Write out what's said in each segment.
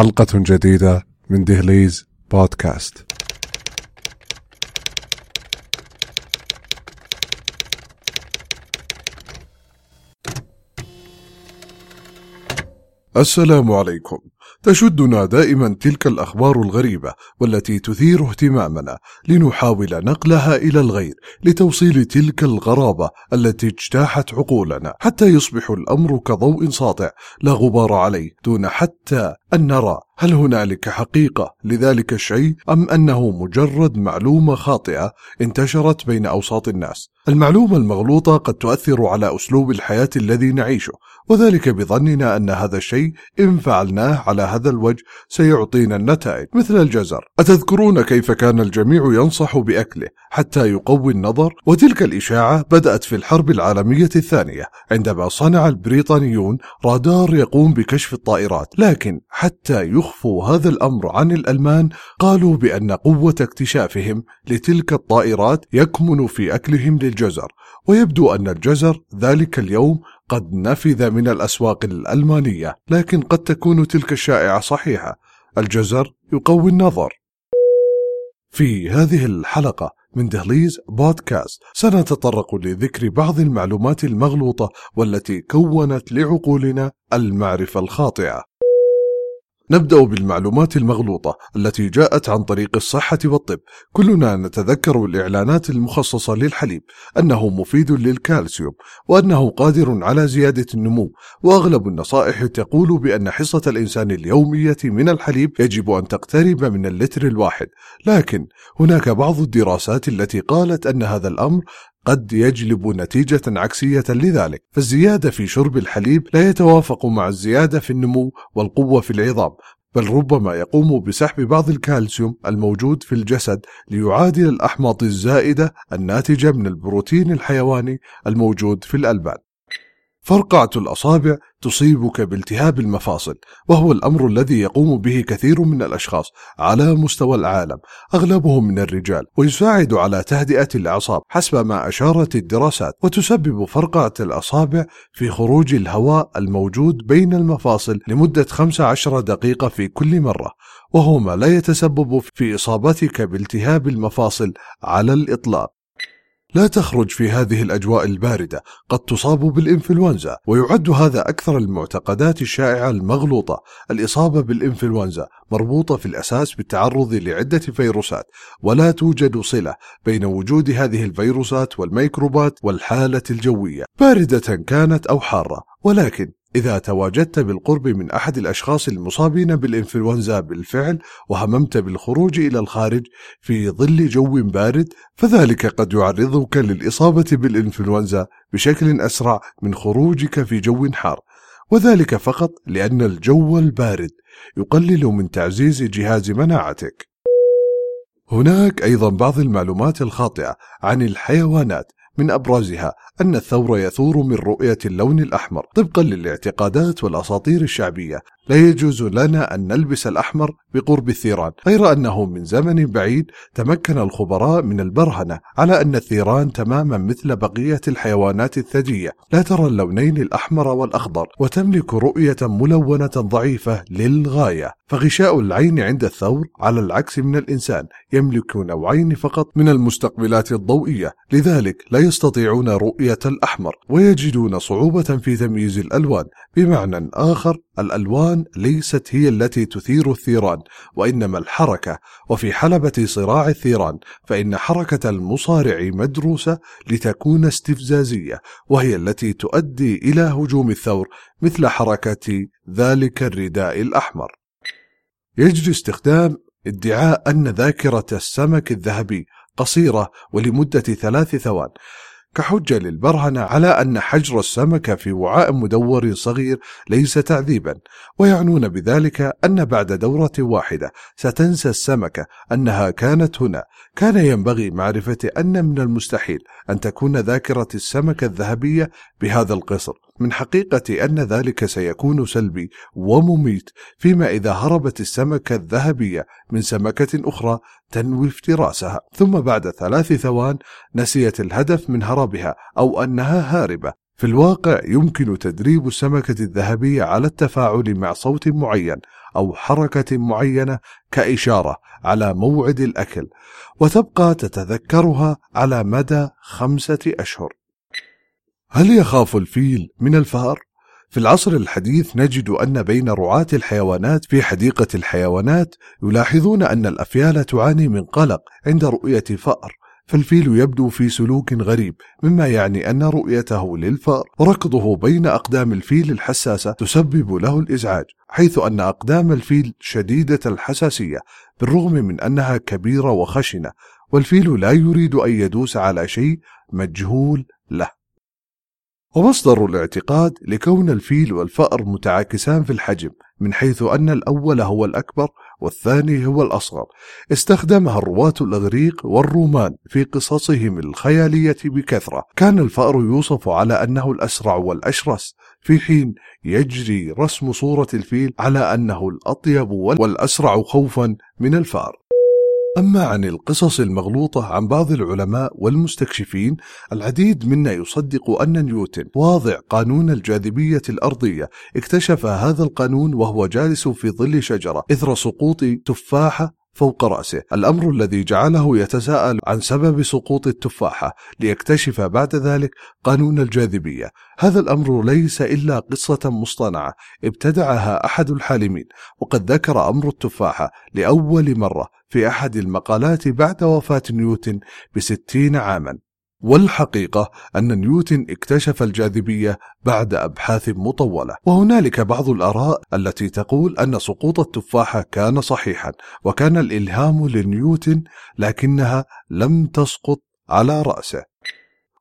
حلقة جديدة من دهليز بودكاست. السلام عليكم. تشدنا دائما تلك الأخبار الغريبة والتي تثير اهتمامنا لنحاول نقلها إلى الغير لتوصيل تلك الغرابة التي اجتاحت عقولنا. حتى يصبح الأمر كضوء ساطع لا غبار عليه دون حتى أن نرى هل هنالك حقيقة لذلك الشيء أم أنه مجرد معلومة خاطئة انتشرت بين أوساط الناس؟ المعلومة المغلوطة قد تؤثر على أسلوب الحياة الذي نعيشه وذلك بظننا أن هذا الشيء إن فعلناه على هذا الوجه سيعطينا النتائج مثل الجزر. أتذكرون كيف كان الجميع ينصح بأكله حتى يقوي النظر؟ وتلك الإشاعة بدأت في الحرب العالمية الثانية عندما صنع البريطانيون رادار يقوم بكشف الطائرات لكن حتى يخفوا هذا الأمر عن الألمان قالوا بأن قوة اكتشافهم لتلك الطائرات يكمن في أكلهم للجزر ويبدو أن الجزر ذلك اليوم قد نفذ من الأسواق الألمانية لكن قد تكون تلك الشائعة صحيحة الجزر يقوي النظر. في هذه الحلقة من دهليز بودكاست سنتطرق لذكر بعض المعلومات المغلوطة والتي كونت لعقولنا المعرفة الخاطئة. نبدأ بالمعلومات المغلوطة التي جاءت عن طريق الصحة والطب. كلنا نتذكر الإعلانات المخصصة للحليب أنه مفيد للكالسيوم وأنه قادر على زيادة النمو. وأغلب النصائح تقول بأن حصة الإنسان اليومية من الحليب يجب أن تقترب من اللتر الواحد. لكن هناك بعض الدراسات التي قالت أن هذا الأمر قد يجلب نتيجة عكسية لذلك، فالزيادة في شرب الحليب لا يتوافق مع الزيادة في النمو والقوة في العظام، بل ربما يقوم بسحب بعض الكالسيوم الموجود في الجسد ليعادل الأحماض الزائدة الناتجة من البروتين الحيواني الموجود في الألبان. فرقعة الأصابع تصيبك بالتهاب المفاصل وهو الأمر الذي يقوم به كثير من الأشخاص على مستوى العالم أغلبهم من الرجال ويساعد على تهدئة الأعصاب حسب ما أشارت الدراسات وتسبب فرقعة الأصابع في خروج الهواء الموجود بين المفاصل لمدة 15 دقيقة في كل مرة وهو ما لا يتسبب في إصابتك بالتهاب المفاصل على الإطلاق. لا تخرج في هذه الأجواء الباردة. قد تصاب بالإنفلونزا ويعد هذا أكثر المعتقدات الشائعة المغلوطة. الإصابة بالإنفلونزا مربوطة في الأساس بالتعرض لعدة فيروسات ولا توجد صلة بين وجود هذه الفيروسات والميكروبات والحالة الجوية. باردة كانت أو حارة ولكن إذا تواجدت بالقرب من أحد الأشخاص المصابين بالإنفلونزا بالفعل وهممت بالخروج إلى الخارج في ظل جو بارد فذلك قد يعرضك للإصابة بالإنفلونزا بشكل أسرع من خروجك في جو حار. وذلك فقط لأن الجو البارد يقلل من تعزيز جهاز مناعتك. هناك أيضا بعض المعلومات الخاطئة عن الحيوانات من أبرزها أن الثور يثور من رؤية اللون الأحمر طبقا للاعتقادات والأساطير الشعبية. لا يجوز لنا أن نلبس الأحمر بقرب الثيران غير أنه من زمن بعيد تمكن الخبراء من البرهنة على أن الثيران تماما مثل بقية الحيوانات الثدية لا ترى اللونين الأحمر والأخضر وتملك رؤية ملونة ضعيفة للغاية. فغشاء العين عند الثور على العكس من الإنسان يملك نوعين فقط من المستقبلات الضوئية. لذلك لا يستطيعون رؤية الأحمر ويجدون صعوبة في تمييز الألوان. بمعنى آخر الألوان ليست هي التي تثير الثيران وإنما الحركة. وفي حلبة صراع الثيران فإن حركة المصارع مدروسة لتكون استفزازية وهي التي تؤدي إلى هجوم الثور مثل حركة ذلك الرداء الأحمر. يجري استخدام ادعاء أن ذاكرة السمك الذهبي قصيرة ولمدة ثلاث ثوان. كحجة للبرهنة على أن حجر السمكة في وعاء مدور صغير ليس تعذيبا ويعنون بذلك أن بعد دورة واحدة ستنسى السمكة أنها كانت هنا. كان ينبغي معرفة أن من المستحيل أن تكون ذاكرة السمكة الذهبية بهذا القصر. من حقيقة أن ذلك سيكون سلبي ومميت فيما إذا هربت السمكة الذهبية من سمكة أخرى تنوي افتراسها. ثم بعد ثلاث ثوان نسيت الهدف من هربها أو أنها هاربة. في الواقع يمكن تدريب السمكة الذهبية على التفاعل مع صوت معين أو حركة معينة كإشارة على موعد الأكل وتبقى تتذكرها على مدى خمسة أشهر. هل يخاف الفيل من الفار؟ في العصر الحديث نجد أن بين رعاة الحيوانات في حديقة الحيوانات يلاحظون أن الأفيال تعاني من قلق عند رؤية فأر فالفيل يبدو في سلوك غريب مما يعني أن رؤيته للفأر وركضه بين أقدام الفيل الحساسة تسبب له الإزعاج حيث أن أقدام الفيل شديدة الحساسية بالرغم من أنها كبيرة وخشنة والفيل لا يريد أن يدوس على شيء مجهول له ومصدر الاعتقاد لكون الفيل والفأر متعاكسان في الحجم من حيث أن الأول هو الأكبر والثاني هو الأصغر. استخدمها الرواة الأغريق والرومان في قصصهم الخيالية بكثرة. كان الفأر يوصف على أنه الأسرع والأشرس. في حين يجري رسم صورة الفيل على أنه الأطيب والأسرع خوفا من الفأر. أما عن القصص المغلوطة عن بعض العلماء والمستكشفين العديد منا يصدق أن نيوتن واضع قانون الجاذبية الأرضية. اكتشف هذا القانون وهو جالس في ظل شجرة إثر سقوط تفاحة فوق رأسه. الأمر الذي جعله يتساءل عن سبب سقوط التفاحة ليكتشف بعد ذلك قانون الجاذبية. هذا الأمر ليس إلا قصة مصطنعة ابتدعها أحد الحالمين وقد ذكر أمر التفاحة لأول مرة في أحد المقالات بعد وفاة نيوتن بستين عاما. والحقيقة أن نيوتن اكتشف الجاذبية بعد أبحاث مطولة. وهنالك بعض الآراء التي تقول أن سقوط التفاحة كان صحيحا وكان الإلهام لنيوتن لكنها لم تسقط على رأسه.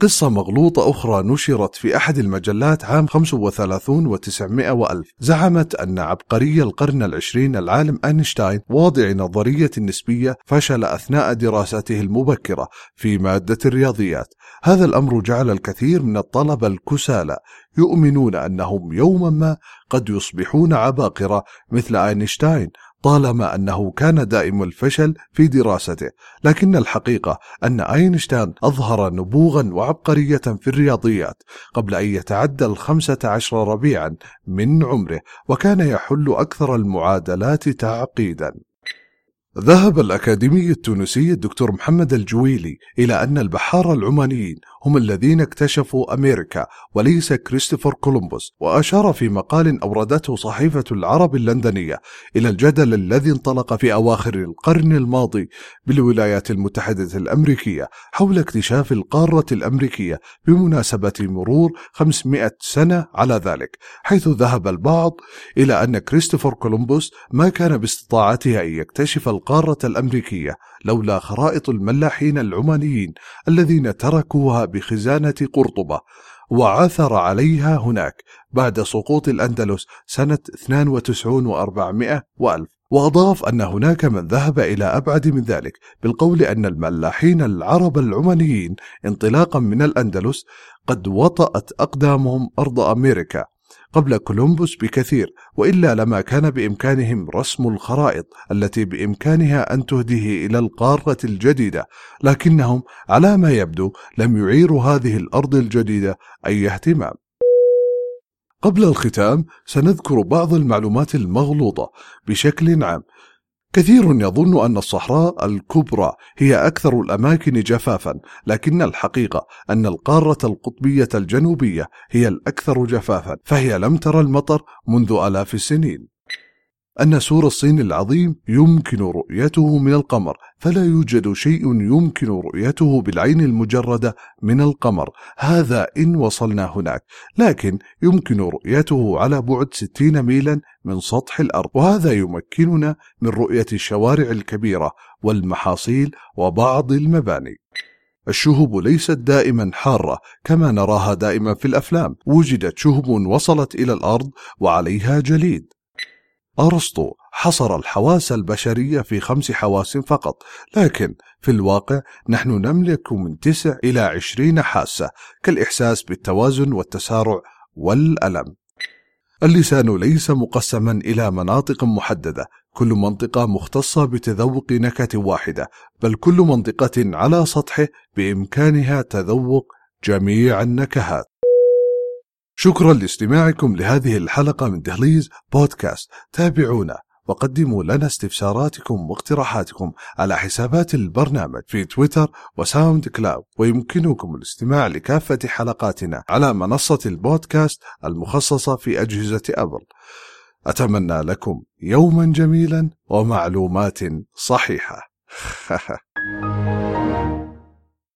قصة مغلوطة أخرى نشرت في أحد المجلات عام 35 و900 وألف. زعمت أن عبقري القرن العشرين العالم أينشتاين واضع نظرية النسبية فشل أثناء دراسته المبكرة في مادة الرياضيات. هذا الأمر جعل الكثير من الطلبة الكسالى يؤمنون أنهم يوما ما قد يصبحون عباقرة مثل أينشتاين طالما أنه كان دائم الفشل في دراسته لكن الحقيقة أن أينشتاين أظهر نبوغا وعبقرية في الرياضيات قبل أن يتعدى الخمسة عشر ربيعا من عمره وكان يحل أكثر المعادلات تعقيدا. ذهب الأكاديمي التونسي الدكتور محمد الجويلي إلى أن البحارة العمانيين هم الذين اكتشفوا أمريكا وليس كريستوفر كولومبوس وأشار في مقال أوردته صحيفة العرب اللندنية إلى الجدل الذي انطلق في أواخر القرن الماضي بالولايات المتحدة الأمريكية حول اكتشاف القارة الأمريكية بمناسبة مرور 500 سنة على ذلك حيث ذهب البعض إلى أن كريستوفر كولومبوس ما كان باستطاعته أن يكتشف القارة الأمريكية لولا خرائط الملاحين العمانيين الذين تركوها بخزانة قرطبة وعثر عليها هناك بعد سقوط الأندلس سنة 92 و400 وألف. وأضاف أن هناك من ذهب إلى أبعد من ذلك بالقول أن الملاحين العرب العمانيين انطلاقا من الأندلس قد وطأت أقدامهم أرض أمريكا. قبل كولومبوس بكثير وإلا لما كان بإمكانهم رسم الخرائط التي بإمكانها أن تهديه إلى القارة الجديدة لكنهم على ما يبدو لم يعيروا هذه الأرض الجديدة أي اهتمام. قبل الختام سنذكر بعض المعلومات المغلوطة بشكل عام. كثير يظن أن الصحراء الكبرى هي أكثر الأماكن جفافا، لكن الحقيقة أن القارة القطبية الجنوبية هي الأكثر جفافا، فهي لم ترى المطر منذ آلاف السنين. أن سور الصين العظيم يمكن رؤيته من القمر فلا يوجد شيء يمكن رؤيته بالعين المجردة من القمر. هذا إن وصلنا هناك لكن يمكن رؤيته على بعد 60 ميلا من سطح الأرض. وهذا يمكننا من رؤية الشوارع الكبيرة والمحاصيل وبعض المباني. الشهب ليست دائما حارة كما نراها دائما في الأفلام. وجدت شهب وصلت إلى الأرض وعليها جليد. أرسطو حصر الحواس البشرية في خمس حواس فقط لكن في الواقع نحن نملك من تسع إلى عشرين حاسة كالإحساس بالتوازن والتسارع والألم. اللسان ليس مقسما إلى مناطق محددة كل منطقة مختصة بتذوق نكهة واحدة بل كل منطقة على سطحه بإمكانها تذوق جميع النكهات. شكرا لاستماعكم لهذه الحلقة من دهليز بودكاست. تابعونا وقدموا لنا استفساراتكم واقتراحاتكم على حسابات البرنامج في تويتر وساوند كلاود. ويمكنكم الاستماع لكافة حلقاتنا على منصة البودكاست المخصصة في أجهزة أبل. أتمنى لكم يوما جميلا ومعلومات صحيحة.